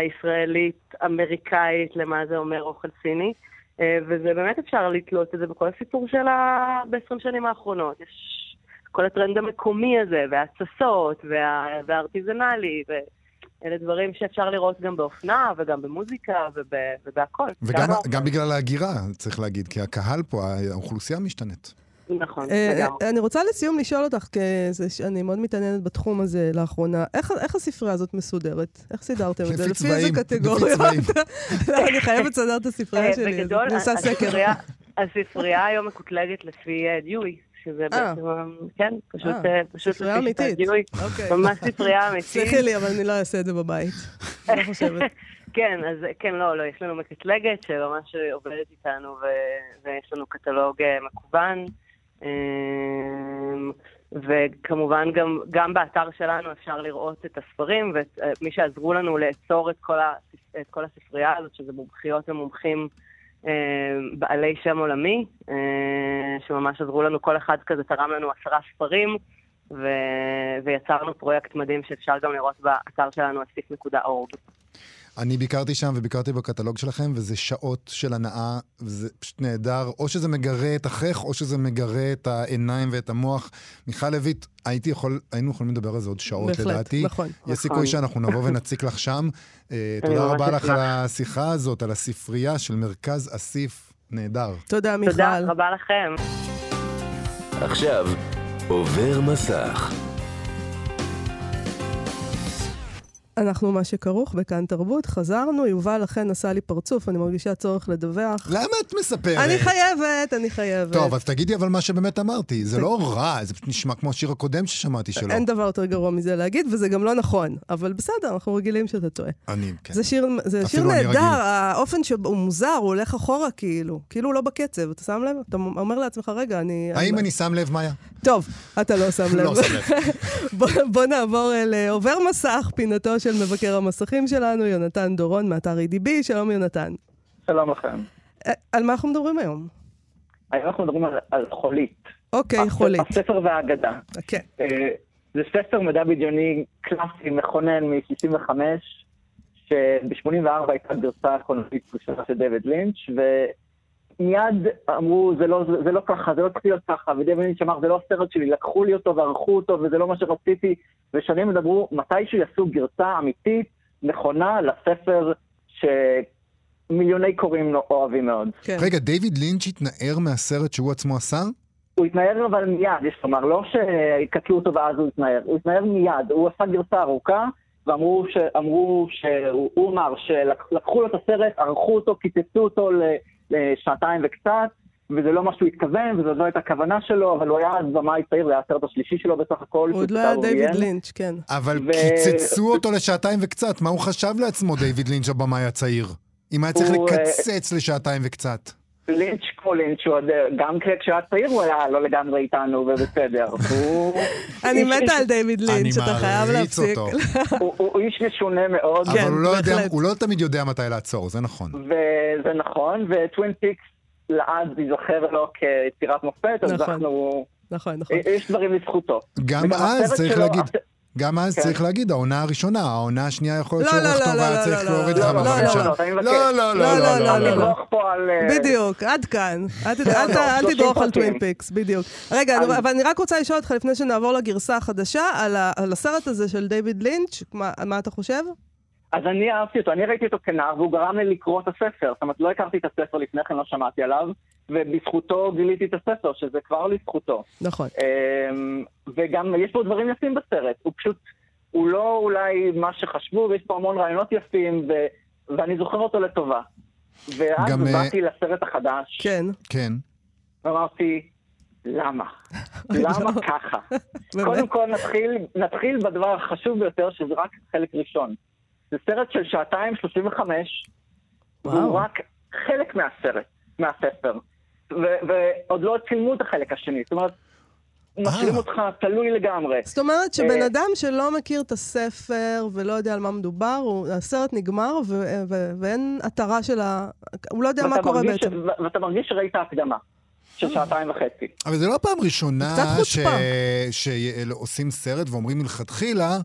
ישראלית, אמריקאית, למה זה אומר אוכל סיני. אה, וזה באמת אפשר לתלות את זה בכל הסיפור שלה ב-20 שנים האחרונות. יש כל הטרנד המקומי הזה, וההתססות, וה... והארטיזנלי, ואלה דברים שאפשר לראות גם באופנה, וגם במוזיקה, וב... ובהכל. וגם בגלל ההגירה, צריך להגיד, כי הקהל פה, האוכלוסייה משתנית. נכון, אה, לגמרי. אני רוצה לסיום לשאול אותך, כי אני מאוד מתעניינת בתחום הזה לאחרונה, איך הספרייה הזאת מסודרת? איך סידרתם את זה? לפי איזה קטגוריות? לא, אני חייבת לסדר את הספרייה אה, שלי, בגדול, הספרייה היום מקוטלגת לפי דיואי. שזה בעצם, כן, פשוט, פשוט ספרייה אמיתית. אוקיי. ממש ספרייה אמיתית. סליחי לי, אבל אני לא אעשה את זה בבית. לא חושבת. כן, אז כן, לא, לא, יש לנו מקטלגת שממש עובדת איתנו, ויש לנו קטלוג מקוון. אמ, וכמובן גם, גם באתר שלנו אפשר לראות את הספרים, ומי שעזרו לנו לאצור את כל, ה, את כל הספרייה הזאת, שזה מומחיות ומומחים אמ, בעלי שם עולמי, אמ, שממש עזרו לנו, כל אחד כזה תרם לנו עשרה ספרים, ו... ויצרנו פרויקט מדהים שאפשר גם לראות באתר שלנו, אסיף.org. אני ביקרתי שם וביקרתי בקטלוג שלכם, וזה שעות של הנאה, וזה פשוט נהדר. או שזה מגרה את החך, או שזה מגרה את העיניים ואת המוח. מיכל לויט, הייתי יכול, היינו יכולים לדבר על זה עוד שעות, בהחלט, לדעתי. נכון. יש סיכוי נכון. שאנחנו נבוא ונציק לך שם. אה, תודה רבה לך על השיחה הזאת, על הספרייה של מרכז אסיף. נהדר. תודה, מיכל. תודה רבה לכם. עכשיו, עובר מסך. אנחנו מה שכרוך בכאן תרבות, חזרנו, יובל אכן עשה לי פרצוף, אני מרגישה צורך לדווח. למה את מספרת? אני חייבת, אני חייבת. טוב, אז תגידי אבל מה שבאמת אמרתי, זה לא רע, זה פשוט נשמע כמו השיר הקודם ששמעתי שלו. אין דבר יותר גרוע מזה להגיד, וזה גם לא נכון, אבל בסדר, אנחנו רגילים שאתה טועה. אני, כן. זה שיר, זה שיר נהדר, האופן שהוא מוזר, הוא הולך אחורה כאילו, כאילו הוא לא בקצב, אתה שם לב? אתה אומר לעצמך, רגע, אני... האם אני שם לב, מאיה? טוב, אתה לא שם לב. לא שם לב. בוא נעבור אה, עובר מסך, פינתו של מבקר המסכים שלנו, יונתן דורון, מאתר EDB. שלום, יונתן. שלום לכם. אה, על מה אנחנו מדברים היום? היום אנחנו מדברים על, על חולית. אוקיי, חולית. הספר והאגדה. כן. Uh, זה ספר מדע בדיוני קלאסי, מכונן מ-65, שב-84 הייתה גרסה קולנועית ראשונה של דויד לינץ', ומיד אמרו, זה לא, זה, זה לא ככה, זה לא צריך להיות ככה, ודויד לינץ' אמר, זה לא הסרט שלי, לקחו לי אותו וערכו אותו, וזה לא מה שרציתי, ושנים ידברו, מתישהו יעשו גרסה אמיתית, נכונה, לספר שמיליוני קוראים לו אוהבים מאוד. כן. רגע, דיוויד לינץ' התנער מהסרט שהוא עצמו עשה? הוא התנער אבל מיד, יש לומר, לא שקטלו אותו ואז הוא התנער, הוא התנער מיד, הוא עשה גרסה ארוכה, ואמרו שהוא אמר שלקחו לו את הסרט, ערכו אותו, קיצצו אותו לשעתיים וקצת, וזה לא מה שהוא התכוון, וזו לא הייתה הכוונה שלו, אבל הוא היה אז במאי צעיר, זה היה הסרט השלישי שלו בסך הכל. הוא עוד לא היה דיוויד לינץ', כן. אבל ו... קיצצו אותו לשעתיים וקצת, מה הוא חשב לעצמו, דיוויד לינץ', הבמאי הצעיר? אם היה צריך הוא... לקצץ לשעתיים וקצת. לינץ' כמו לינץ', הוא עוד, גם כשהיה צעיר הוא היה לא לגמרי איתנו ובסדר. אני מתה על דיוויד לינץ', אתה חייב להפסיק. הוא איש משונה מאוד. אבל הוא לא, לא תמיד יודע מתי לעצור, זה נכון. וזה נכון, וטווין פיקס לעד ייזכר לו כיצירת מופת, אז נכון. אנחנו... נכון, נכון. יש דברים לזכותו. גם אז צריך להגיד... גם אז כן. צריך להגיד, העונה הראשונה, העונה השנייה יכול להיות שהוא טוב, היה צריך להוריד לך מהדברים שלו. לא, לא, לא, לא, לא, לא, לא. בדיוק, עד כאן. אל תדרוך על טווין פיקס, בדיוק. רגע, אבל אני רק רוצה לשאול אותך, לפני שנעבור לגרסה החדשה, על הסרט הזה של דיוויד לינץ', מה אתה חושב? אז אני אהבתי אותו, אני ראיתי אותו כנער, והוא גרם לי לקרוא את הספר. זאת אומרת, לא הכרתי את הספר לפני כן, לא שמעתי עליו, ובזכותו גיליתי את הספר, שזה כבר לזכותו. נכון. אמ, וגם יש פה דברים יפים בסרט. הוא פשוט, הוא לא אולי מה שחשבו, ויש פה המון רעיונות יפים, ו... ואני זוכר אותו לטובה. ואז גם, באתי uh... לסרט החדש. כן. כן. ואמרתי, למה? למה ככה? קודם כל נתחיל, נתחיל בדבר החשוב ביותר, שזה רק חלק ראשון. זה סרט של שעתיים שלושים וחמש, והוא רק חלק מהסרט, מהספר. ועוד לא צילמו את החלק השני. זאת אומרת, משאירים אה. אותך תלוי לגמרי. זאת אומרת שבן אה, אדם שלא מכיר את הספר ולא יודע על מה מדובר, הסרט נגמר ואין התרה של ה... הוא לא יודע מה קורה בעצם. ואתה מרגיש שראית הקדמה. של שעתיים וחצי. אבל זה לא פעם ראשונה שעושים סרט ואומרים מלכתחילה...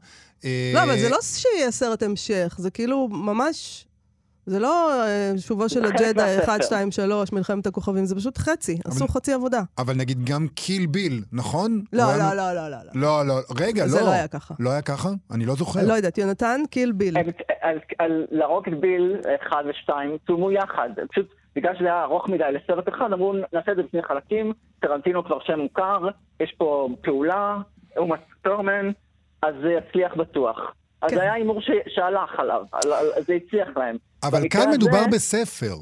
אה, לא, אבל זה לא שיהיה סרט המשך, זה כאילו ממש... זה לא אה, שובו של הג'דה 1, 2, 3, מלחמת הכוכבים, זה פשוט חצי, עשו חצי עבודה. אבל נגיד גם קיל ביל, נכון? לא, לא, לא, לא, לא. לא, לא, רגע, לא. זה לא היה ככה. לא היה ככה? אני לא זוכר. לא יודעת, יונתן, קיל ביל. לרוק את ביל 1 ו-2 צולמו יחד. פשוט בגלל שזה היה ארוך מדי לסרט אחד, אמרו, נעשה את זה בשני חלקים, טרנטינו כבר שם מוכר, יש פה פעולה, אומה סטורמן, אז זה יצליח בטוח. אז כן. זה היה הימור שהלך עליו, זה הצליח להם. אבל כאן מדובר זה... בספר.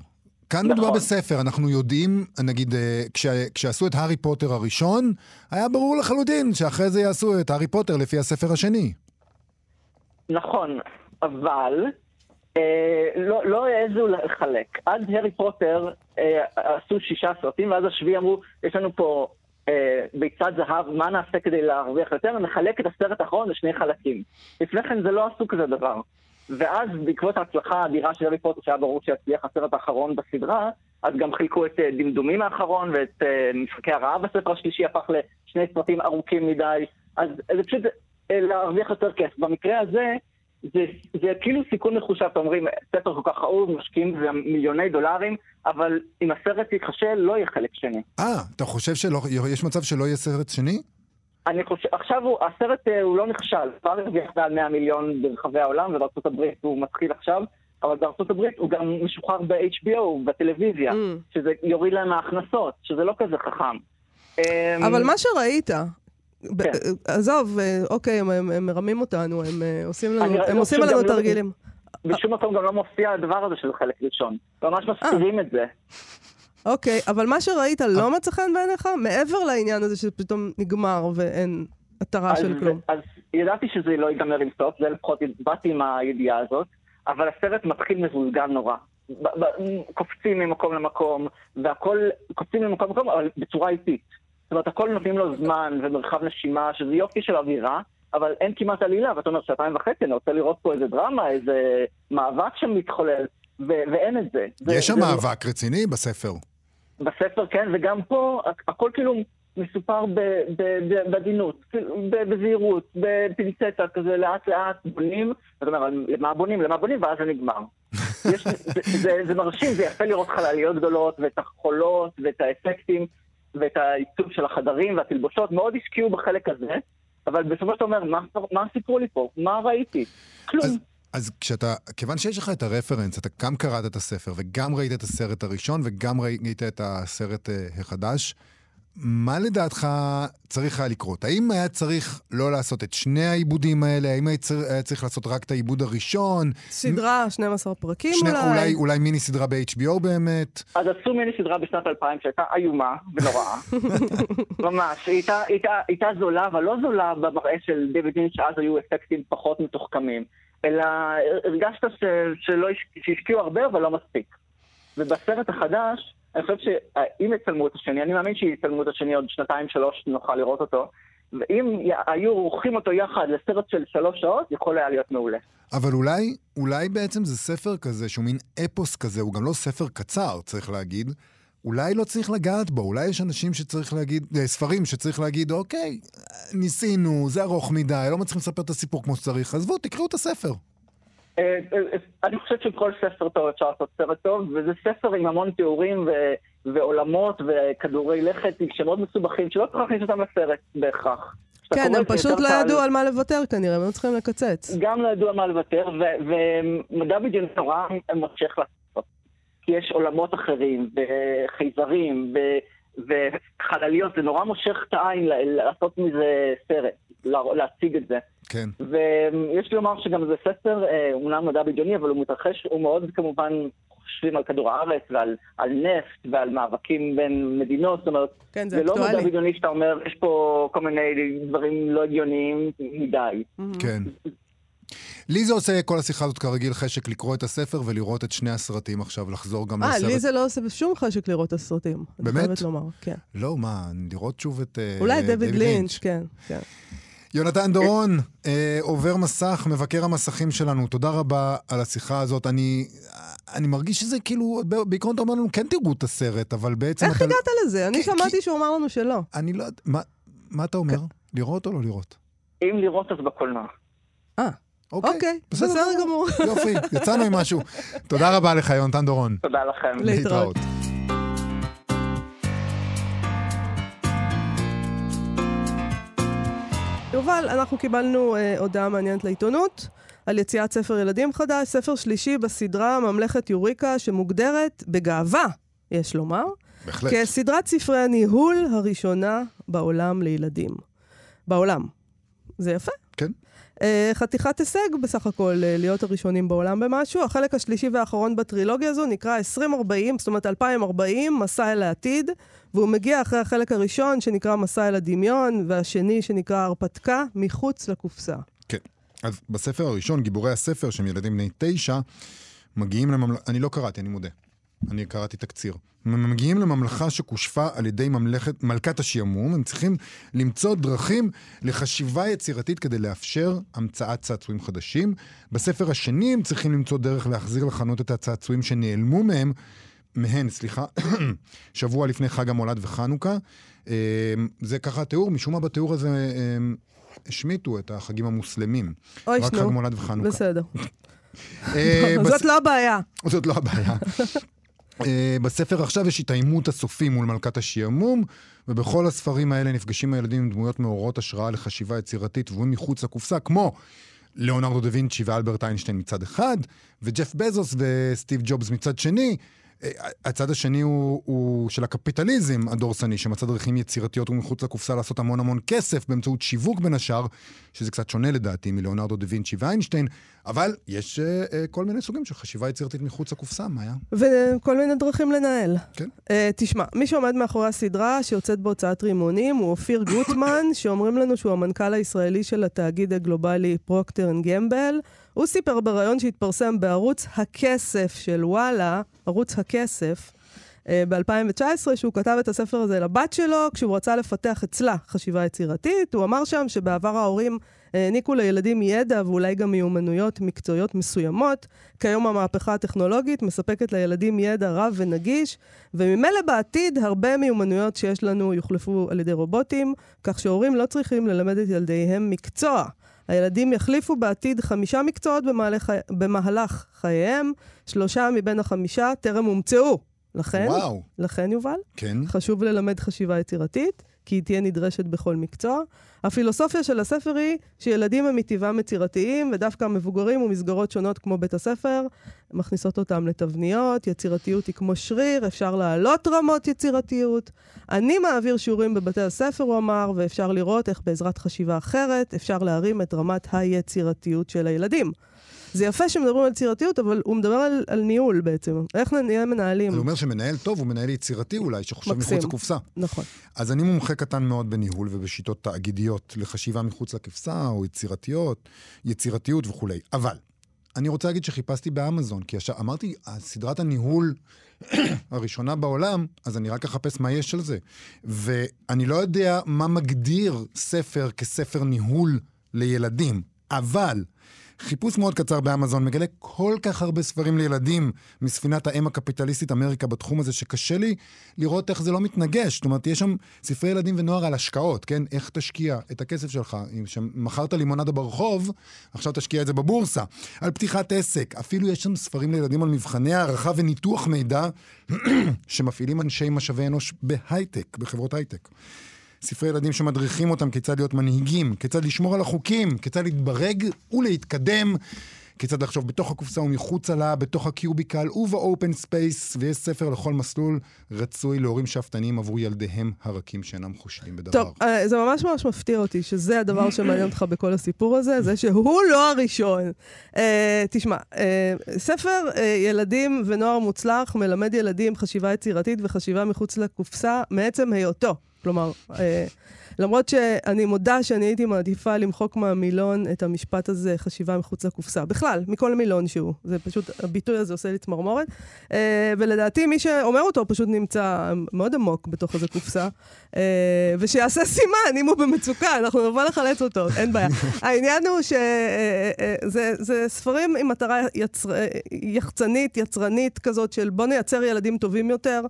כאן נכון. מדובר בספר, אנחנו יודעים, נגיד, אה, כש, כשעשו את הארי פוטר הראשון, היה ברור לחלוטין שאחרי זה יעשו את הארי פוטר לפי הספר השני. נכון, אבל אה, לא, לא העזו לחלק. עד הארי פוטר אה, עשו שישה סרטים, ואז השביעי אמרו, יש לנו פה ביצת זהב, מה נעשה כדי להרוויח יותר? נחלק את הסרט האחרון לשני חלקים. לפני כן זה לא עשו כזה דבר. ואז בעקבות ההצלחה האדירה של הארי פוטר, שהיה ברור שיצליח הסרט האחרון בסדרה, אז גם חילקו את אה, דמדומים האחרון ואת אה, משחקי הרעב בספר השלישי הפך לשני סרטים ארוכים מדי. אז זה פשוט אה, להרוויח יותר כסף. במקרה הזה, זה, זה כאילו סיכון מחושב, אתם אומרים, ספר כל כך אהוב, משקיעים בזה מיליוני דולרים, אבל אם הסרט ייכשל, לא יהיה חלק שני. אה, אתה חושב שיש מצב שלא יהיה סרט שני? אני חושב, עכשיו הוא, הסרט אה, הוא לא נכשל, כבר הרוויח מעל 100 מיליון ברחבי העולם, ובארצות הברית הוא מתחיל עכשיו, אבל בארצות הברית הוא גם משוחרר ב-HBO, בטלוויזיה, mm. שזה יוריד להם מההכנסות, שזה לא כזה חכם. אבל מה שראית, כן. עזוב, אה, אוקיי, הם, הם, הם מרמים אותנו, הם אה, עושים לנו, הם לא עושים עלינו לא- תרגילים. בשום מקום גם לא מופיע הדבר הזה של חלק ראשון. ממש מסתירים את זה. אוקיי, אבל מה שראית לא מצא חן בעיניך? מעבר לעניין הזה שפתאום נגמר ואין התרה של כלום. אז ידעתי שזה לא ייגמר עם סוף, זה לפחות באתי עם הידיעה הזאת, אבל הסרט מתחיל מבולגן נורא. קופצים ממקום למקום, והכל, קופצים ממקום למקום, אבל בצורה איטית. זאת אומרת, הכל נותנים לו זמן ומרחב נשימה, שזה יופי של אווירה, אבל אין כמעט עלילה, ואתה אומר, שעתיים וחצי, אני רוצה לראות פה איזה דרמה, איזה מאבק שם מתחולל, ו- ואין את זה. יש שם מאבק רציני בספר. בספר, כן, וגם פה הכל כאילו מסופר בעדינות, בזהירות, בפינצטה, כזה לאט לאט בונים, זאת אומרת, למה בונים, למה בונים, ואז זה נגמר. יש, זה, זה, זה מרשים, זה יפה לראות חלליות גדולות, ואת החולות, ואת האפקטים, ואת העיצוב של החדרים והתלבושות, מאוד השקיעו בחלק הזה, אבל בסופו של דבר, מה, מה סיפרו לי פה? מה ראיתי? כלום. אז... אז כשאתה, כיוון שיש לך את הרפרנס, אתה גם קראת את הספר וגם ראית את הסרט הראשון וגם ראית את הסרט uh, החדש, מה לדעתך צריך היה לקרות? האם היה צריך לא לעשות את שני העיבודים האלה? האם היה צריך, היה צריך לעשות רק את העיבוד הראשון? סדרה, 12 פרקים שני, אולי. אולי. אולי מיני סדרה ב-HBO באמת? אז עשו מיני סדרה בשנת 2000 שהייתה איומה ונוראה. ממש. היא הייתה, הייתה, הייתה זולה, אבל לא זולה במראה של דיוויד לינץ', שאז היו אפקטים פחות מתוחכמים. אלא הרגשת ש, שלא, הש- שהשקיעו הרבה, אבל לא מספיק. ובסרט החדש, אני חושב שאם יצלמו את השני, אני מאמין שיצלמו את השני עוד שנתיים, שלוש, נוכל לראות אותו. ואם היו עורכים אותו יחד לסרט של שלוש שעות, יכול היה להיות מעולה. אבל אולי, אולי בעצם זה ספר כזה שהוא מין אפוס כזה, הוא גם לא ספר קצר, צריך להגיד. אולי לא צריך לגעת בו, אולי יש אנשים שצריך להגיד, אה, ספרים שצריך להגיד, אוקיי, ניסינו, זה ארוך מדי, לא מצליחים לספר את הסיפור כמו שצריך, עזבו, תקראו את הספר. אה, אה, אני חושב שכל ספר טוב אפשר לעשות סרט טוב, וזה ספר עם המון תיאורים ו- ועולמות וכדורי לכת שמאוד מסובכים, שלא צריך להכניס אותם לסרט בהכרח. כן, הם פשוט לא. ידעו על מה לוותר כנראה, הם היו צריכים לקצץ. גם לא ידעו על מה לוותר, ומדע בדיוק נורא מושך לעשות. כי יש עולמות אחרים, וחייזרים, ו- וחלליות, זה נורא מושך את העין ל- לעשות מזה סרט, לה- להציג את זה. כן. ויש לי לומר שגם זה ספר, אה, אומנם מדע בדיוני, אבל הוא מתרחש, הוא מאוד כמובן חושבים על כדור הארץ ועל על נפט ועל מאבקים בין מדינות, זאת אומרת, כן, זה זה לא מדע. בדיוני שאתה אומר, יש פה כל מיני דברים לא הגיוניים מדי. כן. לי זה עושה כל השיחה הזאת כרגיל חשק לקרוא את הספר ולראות את שני הסרטים עכשיו, לחזור גם אה, לסרט. לי זה לא עושה שום חשק לראות את הסרטים. אני באמת? חייבת לומר, כן. לא, מה, לראות שוב את אה, אולי דויד לינץ', כן, כן. יונתן דורון, אה, עובר מסך, מבקר המסכים שלנו, תודה רבה על השיחה הזאת. אני, אני מרגיש שזה כאילו, בעיקרון אתה אומר לנו, כן תראו את הסרט, אבל בעצם איך אתה... הגעת לזה? אני כי- שמעתי שהוא אמר לנו שלא. אני לא יודע, מה, מה אתה אומר? לראות או לא לראות? אם לראות אז בקולנוע. אה, אוקיי, בסדר גמור. יופי, יצאנו עם משהו. תודה רבה לך, יונתן דורון. תודה לכם. להתראות. יובל, אנחנו קיבלנו אה, הודעה מעניינת לעיתונות על יציאת ספר ילדים חדש, ספר שלישי בסדרה ממלכת יוריקה, שמוגדרת בגאווה, יש לומר, בהחלט. כסדרת ספרי הניהול הראשונה בעולם לילדים. בעולם. זה יפה. אה, חתיכת הישג בסך הכל אה, להיות הראשונים בעולם במשהו. החלק השלישי והאחרון בטרילוגיה הזו נקרא 2040, זאת אומרת 2040, מסע אל העתיד, והוא מגיע אחרי החלק הראשון שנקרא מסע אל הדמיון, והשני שנקרא הרפתקה, מחוץ לקופסה. כן. אז בספר הראשון, גיבורי הספר, שהם ילדים בני תשע, מגיעים לממלכה, אני לא קראתי, אני מודה. אני קראתי תקציר. הם מגיעים לממלכה שכושפה על ידי ממלכת, מלכת השעמום, הם צריכים למצוא דרכים לחשיבה יצירתית כדי לאפשר המצאת צעצועים חדשים. בספר השני הם צריכים למצוא דרך להחזיר לחנות את הצעצועים שנעלמו מהם, מהן, סליחה, שבוע לפני חג המולד וחנוכה. אה, זה ככה התיאור, משום מה בתיאור הזה אה, השמיטו את החגים המוסלמים. אוי, רק חג שנו. מולד וחנוכה. בסדר. אה, זאת לא הבעיה. זאת לא הבעיה. אה, בספר עכשיו יש את העימות הסופי מול מלכת השעמום, ובכל הספרים האלה נפגשים הילדים עם דמויות מעוררות השראה לחשיבה יצירתית ומחוץ לקופסה, כמו ליאונרדו דה וינצ'י ואלברט איינשטיין מצד אחד, וג'ף בזוס וסטיב ג'ובס מצד שני. הצד השני הוא, הוא של הקפיטליזם הדורסני, שמצא דרכים יצירתיות ומחוץ לקופסה לעשות המון המון כסף באמצעות שיווק בין השאר, שזה קצת שונה לדעתי מליאונרדו דה וינצ'י ואיינשטיין, אבל יש אה, אה, כל מיני סוגים של חשיבה יצירתית מחוץ לקופסה, מה היה? וכל מיני דרכים לנהל. כן. אה, תשמע, מי שעומד מאחורי הסדרה שיוצאת בהוצאת רימונים הוא אופיר גוטמן, שאומרים לנו שהוא המנכ"ל הישראלי של התאגיד הגלובלי פרוקטר אנד גמבל. הוא סיפר בריאיון שהתפרסם בערוץ הכסף של וואלה, ערוץ הכסף, uh, ב-2019, שהוא כתב את הספר הזה לבת שלו, כשהוא רצה לפתח אצלה חשיבה יצירתית. הוא אמר שם שבעבר ההורים העניקו לילדים ידע ואולי גם מיומנויות מקצועיות מסוימות. כיום המהפכה הטכנולוגית מספקת לילדים ידע רב ונגיש, וממילא בעתיד הרבה מיומנויות שיש לנו יוחלפו על ידי רובוטים, כך שהורים לא צריכים ללמד את ילדיהם מקצוע. הילדים יחליפו בעתיד חמישה מקצועות במהלך, במהלך חייהם, שלושה מבין החמישה טרם הומצאו. לכן, וואו, לכן יובל, כן. חשוב ללמד חשיבה יצירתית, כי היא תהיה נדרשת בכל מקצוע. הפילוסופיה של הספר היא שילדים הם מטבעם יצירתיים, ודווקא המבוגרים ומסגרות שונות כמו בית הספר מכניסות אותם לתבניות, יצירתיות היא כמו שריר, אפשר להעלות רמות יצירתיות. אני מעביר שיעורים בבתי הספר, הוא אמר, ואפשר לראות איך בעזרת חשיבה אחרת אפשר להרים את רמת היצירתיות של הילדים. זה יפה שמדברים על יצירתיות, אבל הוא מדבר על, על ניהול בעצם. איך נהיה מנהלים? זה אומר שמנהל טוב הוא מנהל יצירתי אולי, שחושב מקסים. מחוץ לקופסה. נכון. אז אני מומחה קטן מאוד בניהול ובשיטות תאגידיות לחשיבה מחוץ לקופסה, או יצירתיות, יצירתיות וכולי. אבל, אני רוצה להגיד שחיפשתי באמזון, כי ישר, אמרתי, סדרת הניהול הראשונה בעולם, אז אני רק אחפש מה יש על זה. ואני לא יודע מה מגדיר ספר כספר ניהול לילדים, אבל חיפוש מאוד קצר באמזון מגלה כל כך הרבה ספרים לילדים מספינת האם הקפיטליסטית אמריקה בתחום הזה, שקשה לי לראות איך זה לא מתנגש. זאת אומרת, יש שם ספרי ילדים ונוער על השקעות, כן? איך תשקיע את הכסף שלך. אם מכרת לימונדה ברחוב, עכשיו תשקיע את זה בבורסה. על פתיחת עסק. אפילו יש שם ספרים לילדים על מבחני הערכה וניתוח מידע שמפעילים אנשי משאבי אנוש בהייטק, בחברות הייטק. ספרי ילדים שמדריכים אותם כיצד להיות מנהיגים, כיצד לשמור על החוקים, כיצד להתברג ולהתקדם. כיצד לחשוב בתוך הקופסה ומחוצה לה, בתוך ה cubicle וב open space, ויש ספר לכל מסלול רצוי להורים שאפתניים עבור ילדיהם הרכים שאינם חושבים בדבר. טוב, אה, זה ממש ממש מפתיע אותי שזה הדבר שמעניין אותך בכל הסיפור הזה, זה שהוא לא הראשון. Uh, תשמע, uh, ספר uh, ילדים ונוער מוצלח מלמד ילדים חשיבה יצירתית וחשיבה מחוץ לקופסה מעצם היותו. כלומר, אה, למרות שאני מודה שאני הייתי מעדיפה למחוק מהמילון את המשפט הזה, חשיבה מחוץ לקופסה. בכלל, מכל מילון שהוא. זה פשוט, הביטוי הזה עושה לי צמרמורת. אה, ולדעתי, מי שאומר אותו פשוט נמצא מאוד עמוק בתוך איזה קופסה. אה, ושיעשה סימן, אם הוא במצוקה, אנחנו נבוא לחלץ אותו, אין בעיה. העניין הוא שזה ספרים עם מטרה יצר, יחצנית, יצרנית כזאת, של בוא נייצר ילדים טובים יותר.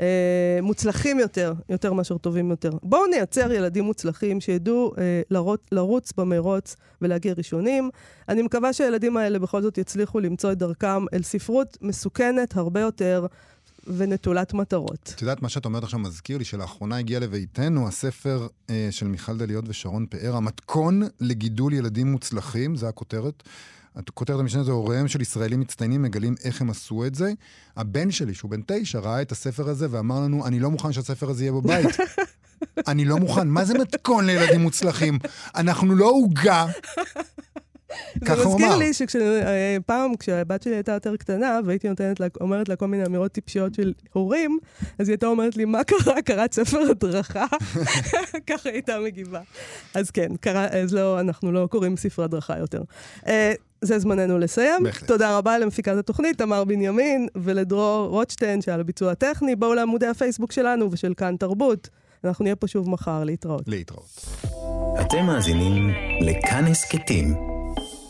אה, מוצלחים יותר, יותר מאשר טובים יותר. בואו נייצר ילדים מוצלחים שידעו אה, לרוץ, לרוץ במרוץ ולהגיע ראשונים. אני מקווה שהילדים האלה בכל זאת יצליחו למצוא את דרכם אל ספרות מסוכנת הרבה יותר. ונטולת מטרות. את יודעת, מה שאת אומרת עכשיו מזכיר לי שלאחרונה הגיע לביתנו הספר אה, של מיכל דליות ושרון פאר, המתכון לגידול ילדים מוצלחים, זה הכותרת. הכותרת המשנה זה הוריהם של ישראלים מצטיינים מגלים איך הם עשו את זה. הבן שלי, שהוא בן תשע, ראה את הספר הזה ואמר לנו, אני לא מוכן שהספר הזה יהיה בבית. אני לא מוכן. מה זה מתכון לילדים מוצלחים? אנחנו לא עוגה. ככה הוא אמר. זה מזכיר לי שפעם, אה, כשהבת שלי הייתה יותר קטנה, והייתי נותנת לה, אומרת לה כל מיני אמירות טיפשיות של הורים, אז היא הייתה אומרת לי, מה קרה? קראת ספר הדרכה? ככה היא הייתה מגיבה. אז כן, קרא, אז לא, אנחנו לא קוראים ספר הדרכה יותר. אה, זה זמננו לסיים. בהחלט. תודה רבה למפיקת התוכנית, תמר בנימין, ולדרור רוטשטיין, שעל הביצוע הטכני. בואו לעמודי הפייסבוק שלנו ושל כאן תרבות. אנחנו נהיה פה שוב מחר, להתראות. להתראות. אתם מאזינים לכאן הסכתים,